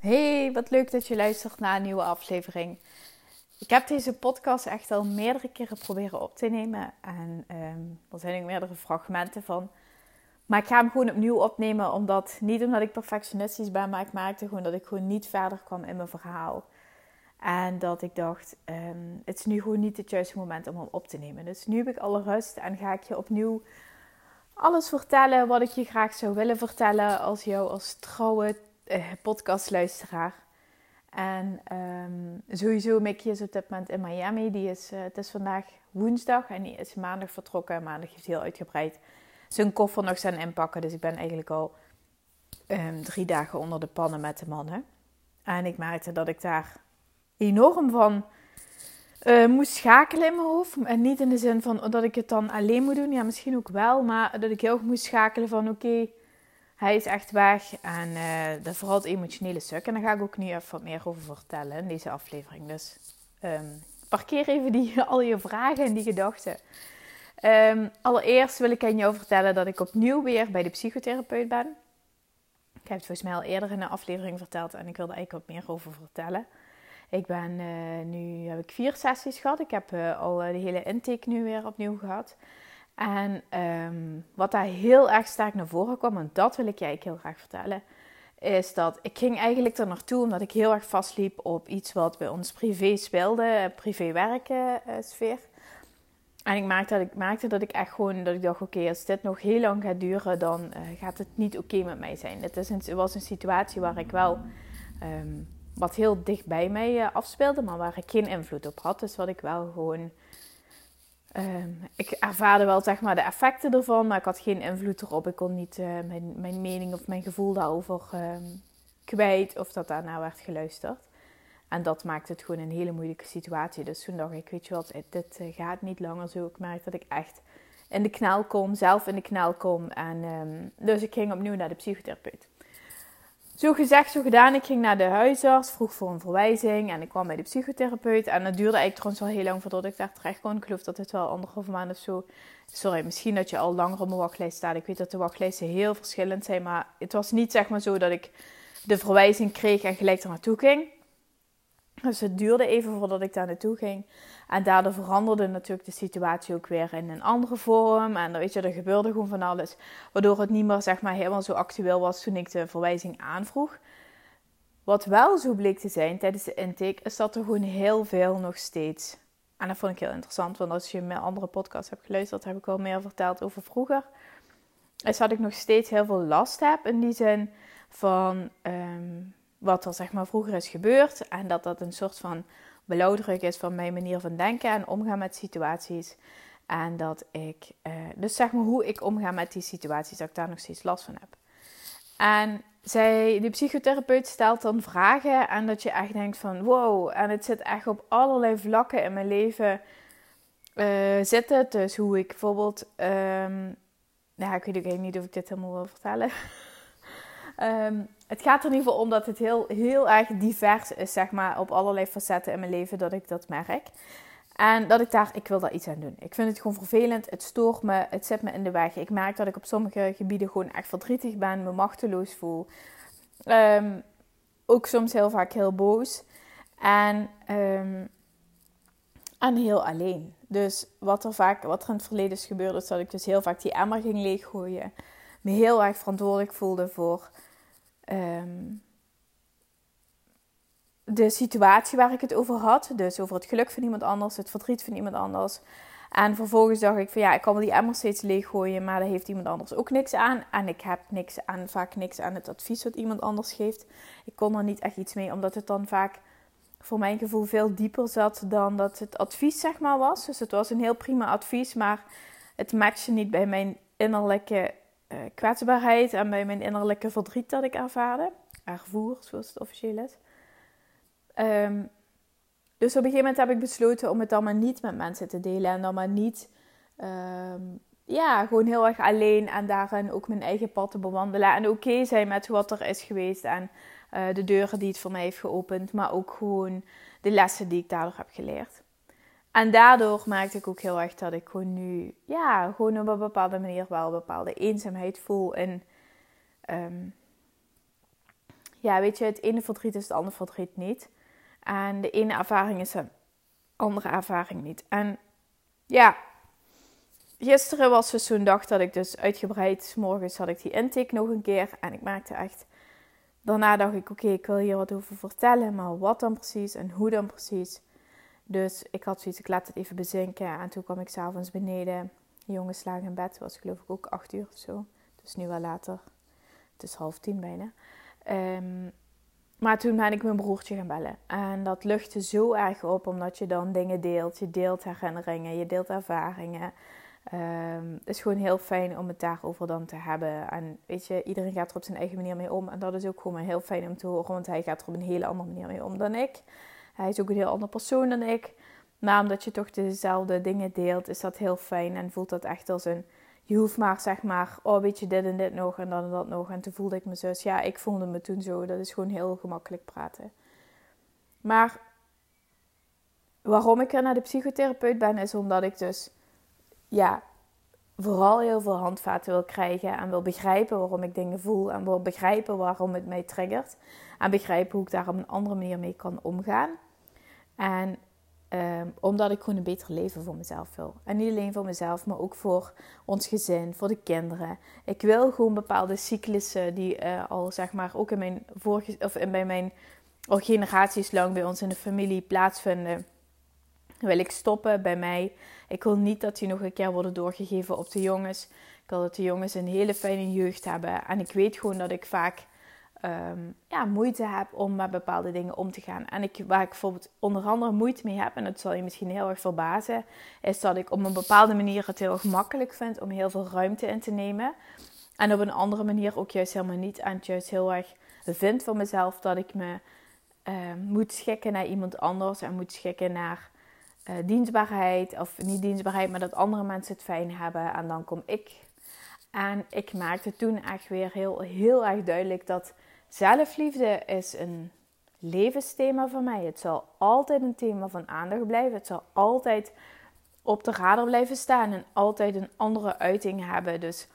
Hey, wat leuk dat je luistert naar een nieuwe aflevering. Ik heb deze podcast echt al meerdere keren proberen op te nemen. En um, er zijn ook meerdere fragmenten van. Maar ik ga hem gewoon opnieuw opnemen. Omdat, niet omdat ik perfectionistisch ben, maar ik merkte gewoon dat ik gewoon niet verder kwam in mijn verhaal. En dat ik dacht, um, het is nu gewoon niet het juiste moment om hem op te nemen. Dus nu heb ik alle rust en ga ik je opnieuw alles vertellen wat ik je graag zou willen vertellen als jou als trouwe podcastluisteraar. En um, sowieso Mickey is op dit moment in Miami. Die is, uh, het is vandaag woensdag en die is maandag vertrokken. Maandag heeft heel uitgebreid zijn koffer nog zijn inpakken. Dus ik ben eigenlijk al um, drie dagen onder de pannen met de mannen. En ik merkte dat ik daar enorm van uh, moest schakelen in mijn hoofd. En niet in de zin van dat ik het dan alleen moet doen. Ja, misschien ook wel. Maar dat ik heel moest schakelen van oké... hij is echt weg en uh, dat vooral het emotionele stuk. En daar ga ik ook nu even wat meer over vertellen in deze aflevering. Dus um, parkeer even die, al je vragen en die gedachten. Um, allereerst wil ik aan jou vertellen dat ik opnieuw weer bij de psychotherapeut ben. Ik heb het volgens mij al eerder in een aflevering verteld en ik wil er eigenlijk wat meer over vertellen. Ik ben uh, nu heb ik vier sessies gehad. Ik heb uh, al de hele intake nu weer opnieuw gehad. En um, wat daar heel erg sterk naar voren kwam, en dat wil ik jij heel graag vertellen, is dat ik ging eigenlijk er naartoe omdat ik heel erg vastliep op iets wat bij ons privé speelde, privé-werken uh, sfeer. En ik merkte dat ik, dat ik echt gewoon, dat ik dacht, oké, als dit nog heel lang gaat duren, dan uh, gaat het niet oké met mij zijn. Het, is was een situatie waar ik wel, um, wat heel dicht bij mij uh, afspeelde, maar waar ik geen invloed op had. Dus wat ik wel gewoon Um, ik ervaarde wel zeg maar, de effecten ervan, maar ik had geen invloed erop. Ik kon niet uh, mijn, mijn mening of mijn gevoel daarover um, kwijt of dat daarna werd geluisterd. En dat maakte het gewoon een hele moeilijke situatie. Dus toen dacht ik, weet je wat, dit uh, gaat niet langer zo. Ik merk dat ik echt in de knel kom, zelf in de knel kom. En um, dus ik ging opnieuw naar de psychotherapeut. Zo gezegd, zo gedaan. Ik ging naar de huisarts, vroeg voor een verwijzing en ik kwam bij de psychotherapeut. En dat duurde eigenlijk trouwens wel heel lang voordat ik daar terecht kon. Ik geloof dat het wel anderhalve maand of zo. Sorry, misschien dat je al langer op mijn wachtlijst staat. Ik weet dat de wachtlijsten heel verschillend zijn, maar het was niet zeg maar zo dat ik de verwijzing kreeg en gelijk er naartoe ging. Dus het duurde even voordat ik daar naartoe ging. En daardoor veranderde natuurlijk de situatie ook weer in een andere vorm. En weet je, er gebeurde gewoon van alles. Waardoor het niet meer zeg maar, helemaal zo actueel was toen ik de verwijzing aanvroeg. Wat wel zo bleek te zijn tijdens de intake, is dat er gewoon heel veel nog steeds. En dat vond ik heel interessant, want als je mijn andere podcast hebt geluisterd, heb ik al meer verteld over vroeger. Is dat ik nog steeds heel veel last heb in die zin van. Um, wat er zeg maar vroeger is gebeurd. En dat dat een soort van blauwdruk is van mijn manier van denken en omgaan met situaties. En dat ik, uh, dus zeg maar hoe ik omga met die situaties, dat ik daar nog steeds last van heb. En zij, die psychotherapeut stelt dan vragen en dat je echt denkt van wow, en het zit echt op allerlei vlakken in mijn leven uh, zitten. Dus hoe ik bijvoorbeeld, um, nou ik weet ook niet of ik dit helemaal wil vertellen. um, het gaat er in ieder geval om dat het heel, heel erg divers is, zeg maar, op allerlei facetten in mijn leven dat ik dat merk. En dat ik daar, ik wil daar iets aan doen. Ik vind het gewoon vervelend, het stoort me, het zet me in de weg. Ik merk dat ik op sommige gebieden gewoon echt verdrietig ben, me machteloos voel. Um, ook soms heel vaak heel boos. En, um, en heel alleen. Dus wat er vaak, wat er in het verleden is gebeurd, is dat ik dus heel vaak die emmer ging leeggooien. Me heel erg verantwoordelijk voelde voor um, de situatie waar ik het over had. Dus over het geluk van iemand anders, het verdriet van iemand anders. En vervolgens dacht ik van ja, ik kan wel die emmer steeds leeggooien, maar daar heeft iemand anders ook niks aan. En ik heb niks aan, vaak niks aan het advies wat iemand anders geeft. Ik kon er niet echt iets mee, omdat het dan vaak voor mijn gevoel veel dieper zat dan dat het advies zeg maar was. Dus het was een heel prima advies, maar het matchte niet bij mijn innerlijke kwetsbaarheid en bij mijn innerlijke verdriet dat ik ervaarde. Ervoer, zoals het officieel is. Ehm, dus op een gegeven moment heb ik besloten om het maar niet met mensen te delen. En dan maar niet, ehm, ja, gewoon heel erg alleen en daarin ook mijn eigen pad te bewandelen. En oké zijn met wat er is geweest en uh, de deuren die het voor mij heeft geopend. Maar ook gewoon de lessen die ik daardoor heb geleerd. En daardoor merkte ik ook heel erg dat ik gewoon nu, ja, gewoon op een bepaalde manier wel een bepaalde eenzaamheid voel. En um, ja, weet je, het ene verdriet is het andere verdriet niet. En de ene ervaring is een andere ervaring niet. En ja, gisteren was dus zo'n dag dat ik dus uitgebreid, morgens had ik die intake nog een keer. En ik maakte echt, daarna dacht ik, oké, ik wil hier wat over vertellen, maar wat dan precies en hoe dan precies. Dus ik had zoiets, ik laat het even bezinken. En toen kwam ik s'avonds beneden. De jongens lagen in bed, was geloof ik ook acht uur of zo. Dus nu wel later. Het is half tien bijna. Ehm, maar toen ben ik mijn broertje gaan bellen. En dat luchtte zo erg op, omdat je dan dingen deelt. Je deelt herinneringen, je deelt ervaringen. Um, het is gewoon heel fijn om het daarover dan te hebben. En weet je, iedereen gaat er op zijn eigen manier mee om. En dat is ook gewoon heel fijn om te horen, want hij gaat er op een hele andere manier mee om dan ik. Hij is ook een heel andere persoon dan ik. Maar omdat je toch dezelfde dingen deelt, is dat heel fijn en voelt dat echt als een je hoeft maar zeg maar, oh weet je dit en dit nog en dan en dat nog. En toen voelde ik me zus, ja, ik voelde me toen zo. Dat is gewoon heel gemakkelijk praten. Maar waarom ik er naar de psychotherapeut ben, is omdat ik dus, ja, vooral heel veel handvaten wil krijgen. En wil begrijpen waarom ik dingen voel. En wil begrijpen waarom het mij triggert. En begrijpen hoe ik daar op een andere manier mee kan omgaan. En Ehm, omdat ik gewoon een beter leven voor mezelf wil. En niet alleen voor mezelf, maar ook voor ons gezin, voor de kinderen. Ik wil gewoon bepaalde cyclussen die uh, al zeg maar ook in mijn vorige of in, bij mijn al generaties lang bij ons in de familie plaatsvinden. Wil ik stoppen bij mij. Ik wil niet dat die nog een keer worden doorgegeven op de jongens. Ik wil dat de jongens een hele fijne jeugd hebben. En ik weet gewoon dat ik vaak um, ja, moeite heb om met bepaalde dingen om te gaan. En ik, waar ik bijvoorbeeld onder andere moeite mee heb, en dat zal je misschien heel erg verbazen, is dat ik op een bepaalde manier het heel erg makkelijk vind om heel veel ruimte in te nemen. En op een andere manier ook juist helemaal niet. En het juist heel erg vind van mezelf dat ik me uh, moet schikken naar iemand anders en moet schikken naar uh, dienstbaarheid. Of niet dienstbaarheid, maar dat andere mensen het fijn hebben. En dan kom ik. En ik maakte toen echt weer heel, heel erg duidelijk dat Zelfliefde is een levensthema voor mij. Het zal altijd een thema van aandacht blijven. Het zal altijd op de radar blijven staan en altijd een andere uiting hebben. Dus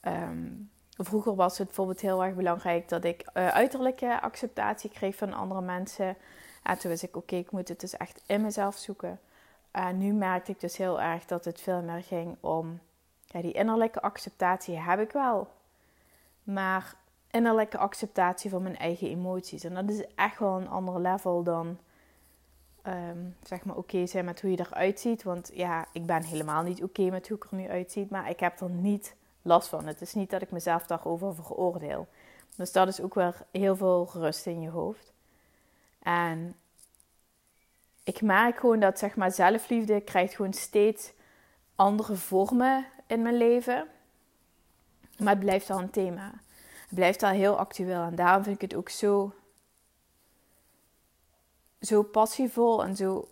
ehm, vroeger was het bijvoorbeeld heel erg belangrijk dat ik uh, uiterlijke acceptatie kreeg van andere mensen. En toen wist ik, oké, ik moet het dus echt in mezelf zoeken. En nu merkte ik dus heel erg dat het veel meer ging om... Ja, die innerlijke acceptatie heb ik wel. Maar innerlijke acceptatie van mijn eigen emoties. En dat is echt wel een ander level dan ehm, zeg maar oké zijn met hoe je eruit ziet. Want ja, ik ben helemaal niet oké met hoe ik er nu uitziet. Maar ik heb er niet last van. Het is niet dat ik mezelf daarover veroordeel. Dus dat is ook weer heel veel rust in je hoofd. En ik merk gewoon dat zeg maar zelfliefde krijgt gewoon steeds andere vormen in mijn leven. Maar het blijft al een thema blijft al heel actueel. En daarom vind ik het ook zo, zo passievol en zo,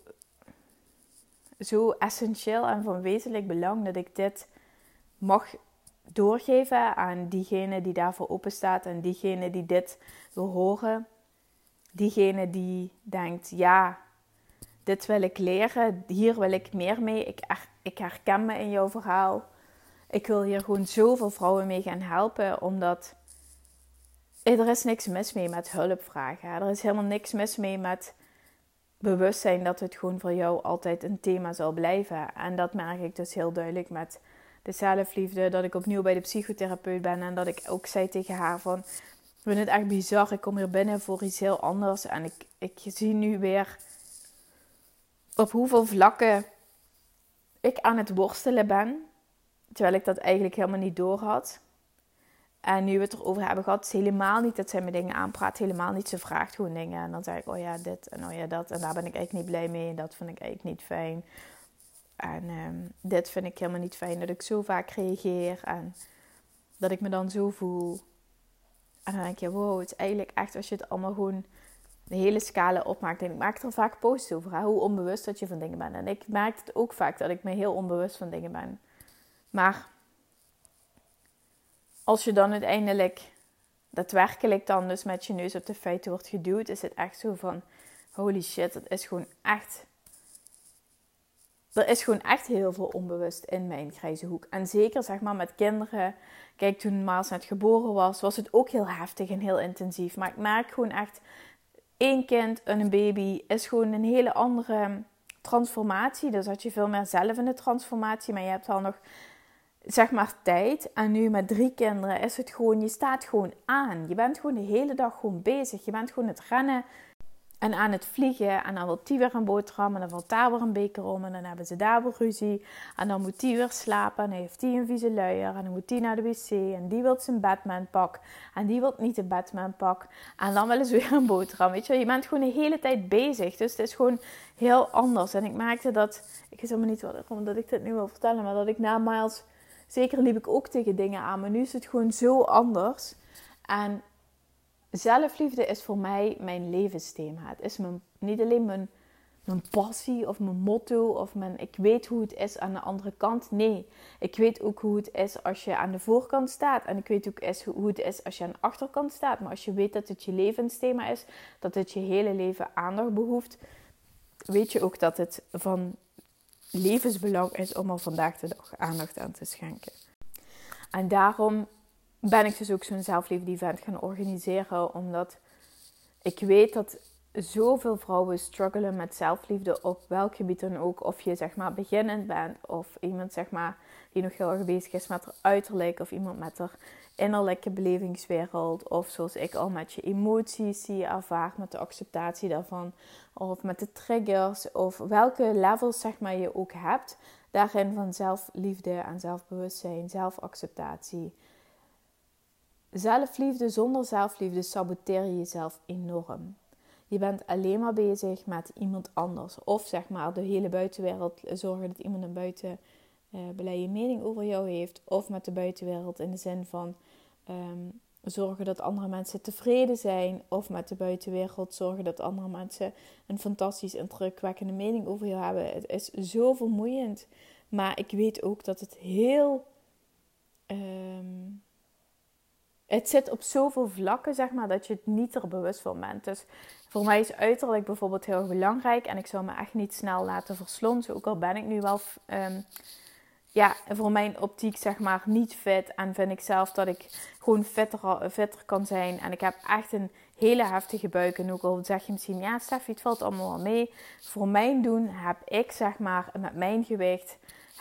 zo essentieel en van wezenlijk belang dat ik dit mag doorgeven aan diegene die daarvoor open staat en diegene die dit wil horen. Diegene die denkt, ja, dit wil ik leren, hier wil ik meer mee, ik, ik herken me in jouw verhaal. Ik wil hier gewoon zoveel vrouwen mee gaan helpen, omdat er is niks mis mee met hulp vragen. Er is helemaal niks mis mee met bewustzijn dat het gewoon voor jou altijd een thema zal blijven. En dat merk ik dus heel duidelijk met de zelfliefde. Dat ik opnieuw bij de psychotherapeut ben en dat ik ook zei tegen haar van... Ik vind het echt bizar, ik kom hier binnen voor iets heel anders. En ik, ik zie nu weer op hoeveel vlakken ik aan het worstelen ben. Terwijl ik dat eigenlijk helemaal niet door had. En nu we het erover hebben gehad, is helemaal niet dat zij me dingen aanpraat. Helemaal niet. Ze vraagt gewoon dingen. En dan zeg ik, oh ja, dit en oh ja, dat. En daar ben ik eigenlijk niet blij mee. En dat vind ik eigenlijk niet fijn. En ehm, dit vind ik helemaal niet fijn. Dat ik zo vaak reageer. En dat ik me dan zo voel. En dan denk je, wow, het is eigenlijk echt als je het allemaal gewoon de hele scala opmaakt. En ik maak er vaak posts over, hoe onbewust dat je van dingen bent. En ik merk het ook vaak dat ik me heel onbewust van dingen ben. Maar als je dan uiteindelijk daadwerkelijk dan dus met je neus op de feiten wordt geduwd, is het echt zo van, holy shit, dat is gewoon echt... Er is gewoon echt heel veel onbewust in mijn grijze hoek. En zeker zeg maar met kinderen. Kijk, toen Maas net geboren was, was het ook heel heftig en heel intensief. Maar ik merk gewoon echt één kind en een baby is gewoon een hele andere transformatie. Dus had je veel meer zelf in de transformatie, maar je hebt wel nog zeg maar tijd. En nu met drie kinderen is het gewoon, je staat gewoon aan. Je bent gewoon de hele dag gewoon bezig. Je bent gewoon het rennen en aan het vliegen. En dan wil die weer een boterham. En dan valt daar weer een beker om. En dan hebben ze daar weer ruzie. En dan moet die weer slapen. En dan heeft die een vieze luier. En dan moet die naar de wc. En die wil zijn Batman pak. En die wil niet de Batman pak. En dan willen ze weer een boterham. Weet je, je bent gewoon de hele tijd bezig. Dus het is gewoon heel anders. En ik merkte dat. Ik weet helemaal niet waarom dat ik dit nu wil vertellen. Maar dat ik na Miles. Zeker liep ik ook tegen dingen aan. Maar nu is het gewoon zo anders. En zelfliefde is voor mij mijn levensthema. Het is mijn, niet alleen mijn, mijn passie of mijn motto of mijn ik weet hoe het is aan de andere kant. Nee, ik weet ook hoe het is als je aan de voorkant staat. En ik weet ook hoe het is als je aan de achterkant staat. Maar als je weet dat het je levensthema is, dat het je hele leven aandacht behoeft, weet je ook dat het van levensbelang is om er vandaag de dag aandacht aan te schenken. En daarom ben ik dus ook zo'n zelfliefde-event gaan organiseren. Omdat ik weet dat zoveel vrouwen struggelen met zelfliefde op welk gebied dan ook. Of je zeg maar beginnend bent of iemand zeg maar die nog heel erg bezig is met haar uiterlijk. Of iemand met haar innerlijke belevingswereld. Of zoals ik al met je emoties die je ervaart, met de acceptatie daarvan. Of met de triggers. Of welke levels zeg maar je ook hebt. Daarin van zelfliefde en zelfbewustzijn, zelfacceptatie. Zelfliefde zonder zelfliefde saboteer je jezelf enorm. Je bent alleen maar bezig met iemand anders. Of zeg maar de hele buitenwereld zorgen dat iemand een buiten uh, mening over jou heeft. Of met de buitenwereld in de zin van ehm, zorgen dat andere mensen tevreden zijn. Of met de buitenwereld zorgen dat andere mensen een fantastisch indrukwekkende mening over jou hebben. Het is zo vermoeiend. Maar ik weet ook dat het heel. Ehm, het zit op zoveel vlakken, zeg maar, dat je het niet er bewust van bent. Dus voor mij is uiterlijk bijvoorbeeld heel belangrijk. En ik zou me echt niet snel laten verslonsen. Ook al ben ik nu wel, um, ja, voor mijn optiek zeg maar niet fit. En vind ik zelf dat ik gewoon fitter, fitter kan zijn. En ik heb echt een hele heftige buik. En ook al zeg je misschien, ja Steffi, het valt allemaal wel mee. Voor mijn doen heb ik zeg maar met mijn gewicht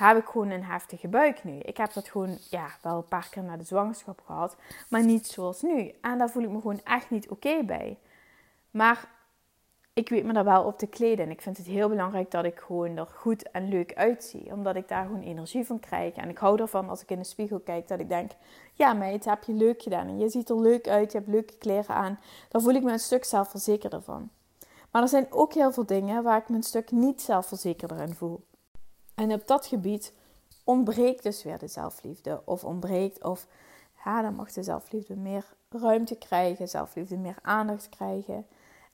heb ik gewoon een heftige buik nu. Ik heb dat gewoon ja, wel een paar keer na de zwangerschap gehad, maar niet zoals nu. En daar voel ik me gewoon echt niet oké bij. Maar ik weet me daar wel op te kleden. En ik vind het heel belangrijk dat ik gewoon er goed en leuk uitzie. Omdat ik daar gewoon energie van krijg. En ik hou ervan als ik in de spiegel kijk dat ik denk... Ja meid, heb je leuk gedaan. En je ziet er leuk uit, je hebt leuke kleren aan. Dan voel ik me een stuk zelfverzekerder van. Maar er zijn ook heel veel dingen waar ik me een stuk niet zelfverzekerder in voel. En op dat gebied ontbreekt dus weer de zelfliefde. Of ontbreekt, of ja, dan mag de zelfliefde meer ruimte krijgen, zelfliefde meer aandacht krijgen.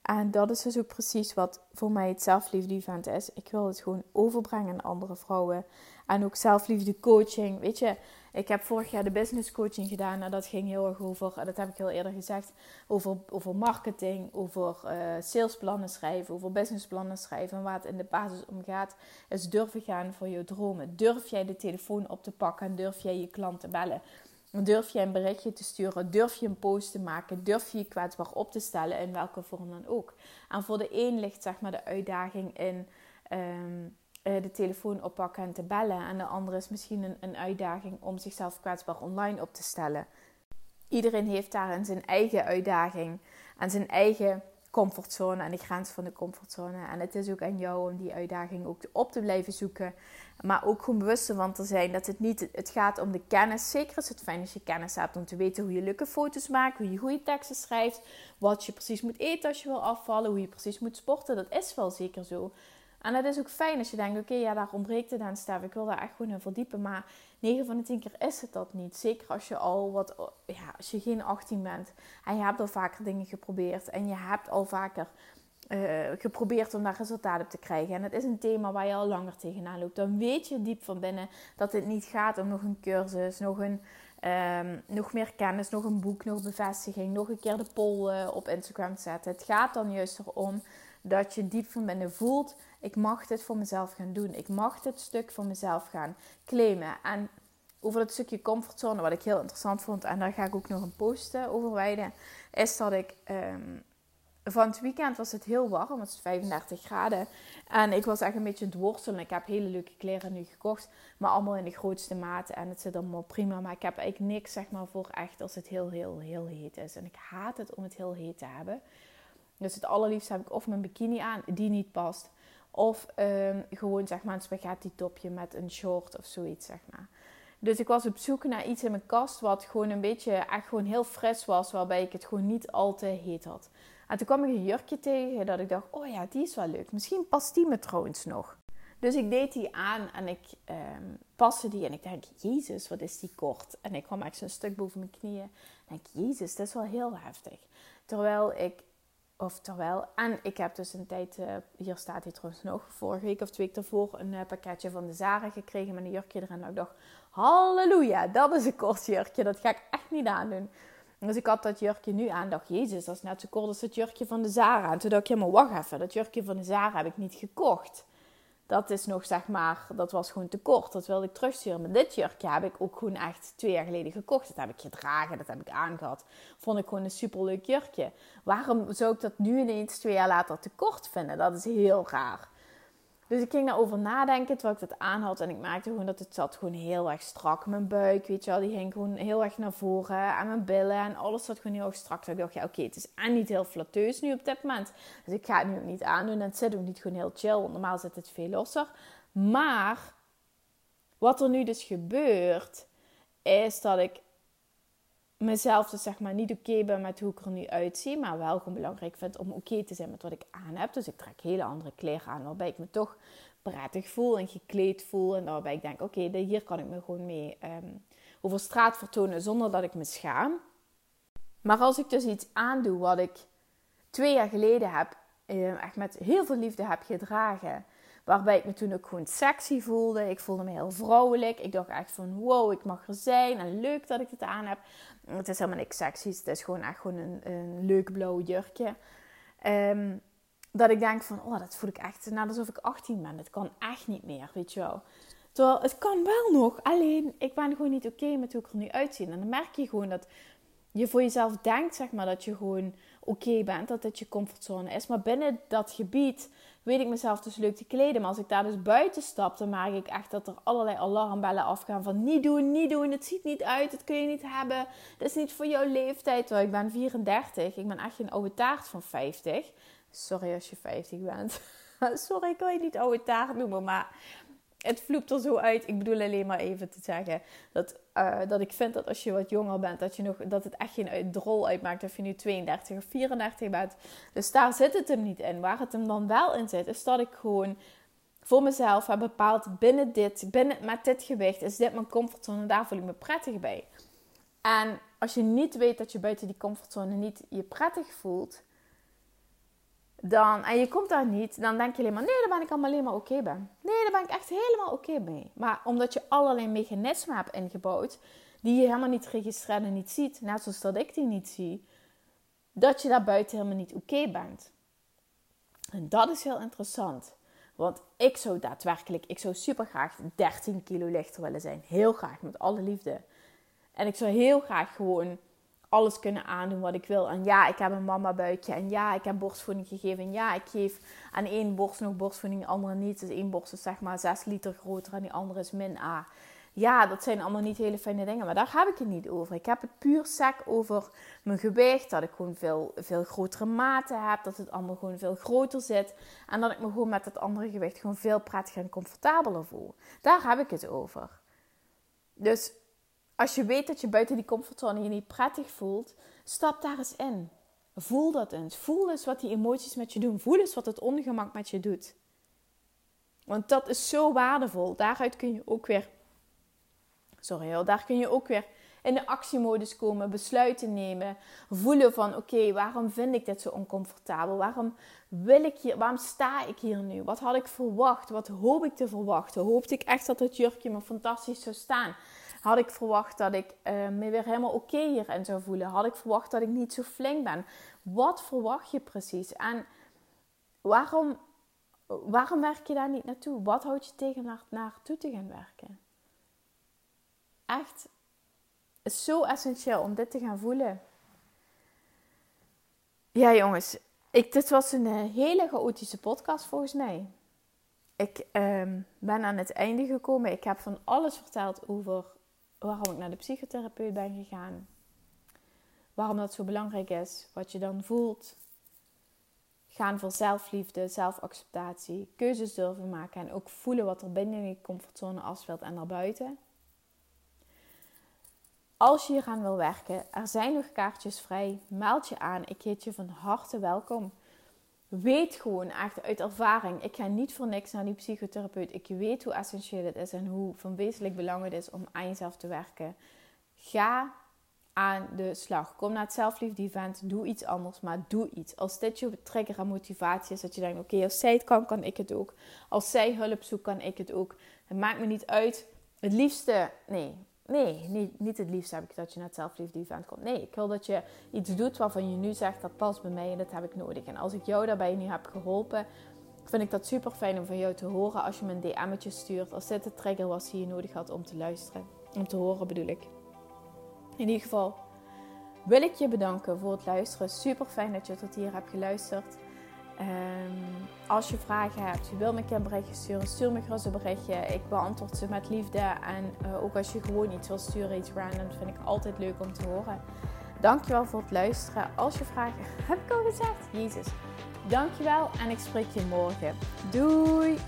En dat is dus ook precies wat voor mij het zelfliefde-event is. Ik wil het gewoon overbrengen aan andere vrouwen. En ook zelfliefde coaching. Weet je, ik heb vorig jaar de business coaching gedaan. En dat ging heel erg over, dat heb ik heel eerder gezegd, over, over marketing, over uh, salesplannen schrijven, over businessplannen schrijven. En waar het in de basis om gaat, is durven gaan voor je dromen. Durf jij de telefoon op te pakken en durf jij je klant te bellen. Durf je een berichtje te sturen? Durf je een post te maken? Durf je je kwetsbaar op te stellen in welke vorm dan ook? En voor de een ligt zeg maar de uitdaging in um, de telefoon oppakken en te bellen. En de andere is misschien een, een uitdaging om zichzelf kwetsbaar online op te stellen. Iedereen heeft daarin zijn eigen uitdaging en zijn eigen comfortzone en de grens van de comfortzone. En het is ook aan jou om die uitdaging ook op te blijven zoeken. Maar ook gewoon bewust van te zijn dat het niet het gaat om de kennis. Zeker is het fijn als je kennis hebt om te weten hoe je leuke foto's maakt, hoe je goede teksten schrijft, wat je precies moet eten als je wil afvallen, hoe je precies moet sporten. Dat is wel zeker zo. En dat is ook fijn als je denkt, oké, ja, daar ontbreekt het aan Stef. Ik wil daar echt gewoon in verdiepen. Maar 9 van de 10 keer is het dat niet. Zeker als je al wat, ja, als je geen 18 bent. En je hebt al vaker dingen geprobeerd. En je hebt al vaker uh, geprobeerd om daar resultaten op te krijgen. En het is een thema waar je al langer tegenaan loopt. Dan weet je diep van binnen dat het niet gaat om nog een cursus, nog, een, um, nog meer kennis, nog een boek, nog bevestiging, nog een keer de poll uh, op Instagram te zetten. Het gaat dan juist erom dat je diep van binnen voelt: ik mag dit voor mezelf gaan doen. Ik mag dit stuk voor mezelf gaan claimen. En over het stukje comfortzone, wat ik heel interessant vond, en daar ga ik ook nog een post over wijden, is dat ik. Um, van het weekend was het heel warm, het is 35 graden. En ik was echt een beetje worstelen. Ik heb hele leuke kleren nu gekocht, maar allemaal in de grootste maat. En het zit allemaal prima, maar ik heb eigenlijk niks zeg maar, voor echt als het heel, heel, heel heet is. En ik haat het om het heel heet te hebben. Dus het allerliefst heb ik of mijn bikini aan, die niet past. Of um, gewoon zeg maar een spaghetti topje met een short of zoiets zeg maar. Dus ik was op zoek naar iets in mijn kast wat gewoon een beetje echt gewoon heel fris was. Waarbij ik het gewoon niet al te heet had. En toen kwam ik een jurkje tegen dat ik dacht, oh ja, die is wel leuk. Misschien past die me trouwens nog. Dus ik deed die aan en ik um, paste die en ik denk, jezus, wat is die kort. En ik kwam echt zo'n stuk boven mijn knieën. En ik jezus, dat is wel heel heftig. Terwijl ik of terwijl. En ik heb dus een tijd, uh, hier staat hij trouwens nog, vorige week of twee weken daarvoor, een uh, pakketje van de Zara gekregen met een jurkje erin. En ik dacht, halleluja, dat is een kort jurkje, dat ga ik echt niet aandoen. Dus ik had dat jurkje nu aan. dacht, jezus, dat is net zo kort als het jurkje van de Zara. En toen dacht ik, wacht even, dat jurkje van de Zara heb ik niet gekocht dat is nog zeg maar, dat was gewoon te kort. Dat wilde ik terugsturen. Maar dit jurkje heb ik ook gewoon echt twee jaar geleden gekocht. Dat heb ik gedragen, dat heb ik aangehad. Vond ik gewoon een superleuk jurkje. Waarom zou ik dat nu ineens twee jaar later te kort vinden? Dat is heel raar. Dus ik ging daarover nadenken terwijl ik dat aan had. En ik merkte gewoon dat het zat gewoon heel erg strak. Mijn buik, weet je wel, die ging gewoon heel erg naar voren. En mijn billen en alles zat gewoon heel erg strak. Dus ik dacht, ja oké, het is en niet heel flatteus nu op dit moment. Dus ik ga het nu ook niet aandoen. En het zit ook niet gewoon heel chill. Normaal zit het veel losser. Maar wat er nu dus gebeurt, is dat ik mezelf dus zeg maar niet oké ben met hoe ik er nu uitzie, maar wel gewoon belangrijk vind om oké te zijn met wat ik aan heb. Dus ik trek hele andere kleren aan waarbij ik me toch prettig voel en gekleed voel en waarbij ik denk oké, hier kan ik me gewoon mee um, over straat vertonen zonder dat ik me schaam. Maar als ik dus iets aandoe wat ik twee jaar geleden heb, uh, echt met heel veel liefde heb gedragen, Waarbij ik me toen ook gewoon sexy voelde. Ik voelde me heel vrouwelijk. Ik dacht echt van wow, ik mag er zijn. En leuk dat ik het aan heb. Het is helemaal niks sexy. Het is gewoon echt gewoon een, een leuk blauw jurkje. Ehm, dat ik denk van, oh, dat voel ik echt net alsof ik 18 ben. Het kan echt niet meer, weet je wel. Terwijl, het kan wel nog. Alleen, ik ben gewoon niet oké met hoe ik er nu uitzie. En dan merk je gewoon dat je voor jezelf denkt, zeg maar, dat je gewoon oké bent. Dat dit je comfortzone is. Maar binnen dat gebied weet ik mezelf dus leuk te kleden. Maar als ik daar dus buiten stap, dan merk ik echt dat er allerlei alarmbellen afgaan van niet doen, niet doen, het ziet niet uit, het kun je niet hebben. Dat is niet voor jouw leeftijd. Ik ben 34, ik ben echt geen oude taart van 50. Sorry als je 50 bent. Sorry, ik wil je niet oude taart noemen, maar het vloept er zo uit. Ik bedoel alleen maar even te zeggen dat, uh, dat ik vind dat als je wat jonger bent, dat, je nog, dat het echt geen rol uitmaakt of je nu 32 of 34 bent. Dus daar zit het hem niet in. Waar het hem dan wel in zit, is dat ik gewoon voor mezelf heb bepaald binnen dit, binnen, met dit gewicht, is dit mijn comfortzone daar voel ik me prettig bij. En als je niet weet dat je buiten die comfortzone niet je prettig voelt, dan, en je komt daar niet, dan denk je alleen maar, nee, daar ben ik allemaal alleen maar oké bij. Nee, daar ben ik echt helemaal oké mee. Maar omdat je allerlei mechanismen hebt ingebouwd, die je helemaal niet registreert en niet ziet, net zoals dat ik die niet zie, dat je daar buiten helemaal niet oké bent. En dat is heel interessant. Want ik zou daadwerkelijk, ik zou super graag 13 kilo lichter willen zijn. Heel graag, met alle liefde. En ik zou heel graag gewoon alles kunnen aandoen wat ik wil. En ja, ik heb een mama buikje. En ja, ik heb borstvoeding gegeven. En ja, ik geef aan één borst nog borstvoeding, de andere niet. Dus één borst is zeg maar 6 liter groter en die andere is min A. Ja, dat zijn allemaal niet hele fijne dingen, maar daar heb ik het niet over. Ik heb het puur sec over mijn gewicht, dat ik gewoon veel, veel grotere maten heb, dat het allemaal gewoon veel groter zit en dat ik me gewoon met dat andere gewicht gewoon veel prettiger en comfortabeler voel. Daar heb ik het over. Dus als je weet dat je buiten die comfortzone je niet prettig voelt, stap daar eens in. Voel dat eens. Voel eens wat die emoties met je doen. Voel eens wat het ongemak met je doet. Want dat is zo waardevol. Daaruit kun je ook weer. Sorry daar kun je ook weer in de actiemodus komen, besluiten nemen, voelen van oké, waarom vind ik dit zo oncomfortabel? Waarom wil ik hier, waarom sta ik hier nu? Wat had ik verwacht? Wat hoop ik te verwachten? Hoopte ik echt dat het jurkje me fantastisch zou staan? Had ik verwacht dat ik uh, me weer helemaal oké okay hierin zou voelen? Had ik verwacht dat ik niet zo flink ben? Wat verwacht je precies? En waarom, waarom werk je daar niet naartoe? Wat houdt je tegen naar, naartoe te gaan werken? Echt, is zo essentieel om dit te gaan voelen. Ja, jongens, ik, dit was een eh, hele chaotische podcast volgens mij. Ik um, ben aan het einde gekomen. Ik heb van alles verteld over waarom ik naar de psychotherapeut ben gegaan. Waarom dat zo belangrijk is. Wat je dan voelt. Gaan voor zelfliefde, zelfacceptatie. Keuzes durven maken. En ook voelen wat er binnen je comfortzone afspeelt en naar buiten. Als je hier aan wil werken, er zijn nog kaartjes vrij. Meld je aan. Ik heet je van harte welkom. Weet gewoon echt uit ervaring. Ik ga niet voor niks naar die psychotherapeut. Ik weet hoe essentieel het is en hoe van wezenlijk belang het is om aan jezelf te werken. Ga aan de slag. Kom naar het zelfliefde event. Doe iets anders, maar doe iets. Als dit je trigger en motivatie is, dat je denkt: oké, als zij het kan, kan ik het ook. Als zij hulp zoekt, kan ik het ook. Het maakt me niet uit. Het liefste, nee, Nee, niet, niet het liefst heb ik dat je naar het zelfliefde event komt. Nee, ik wil dat je iets doet waarvan je nu zegt dat past bij mij en dat heb ik nodig. En als ik jou daarbij nu heb geholpen, vind ik dat super fijn om van jou te horen als je me een DM'tje stuurt. Als dit de trigger was die je nodig had om te luisteren. Om te horen bedoel ik. In ieder geval wil ik je bedanken voor het luisteren. Super fijn dat je tot hier hebt geluisterd. Um, als je vragen hebt, je wil me een berichtje sturen, stuur me gerust een berichtje. Ik beantwoord ze met liefde. En uh, ook als je gewoon iets wil sturen, iets random, vind ik altijd leuk om te horen. Dankjewel voor het luisteren. Als je vragen heb ik al gezegd, Jezus. Dankjewel en ik spreek je morgen. Doei!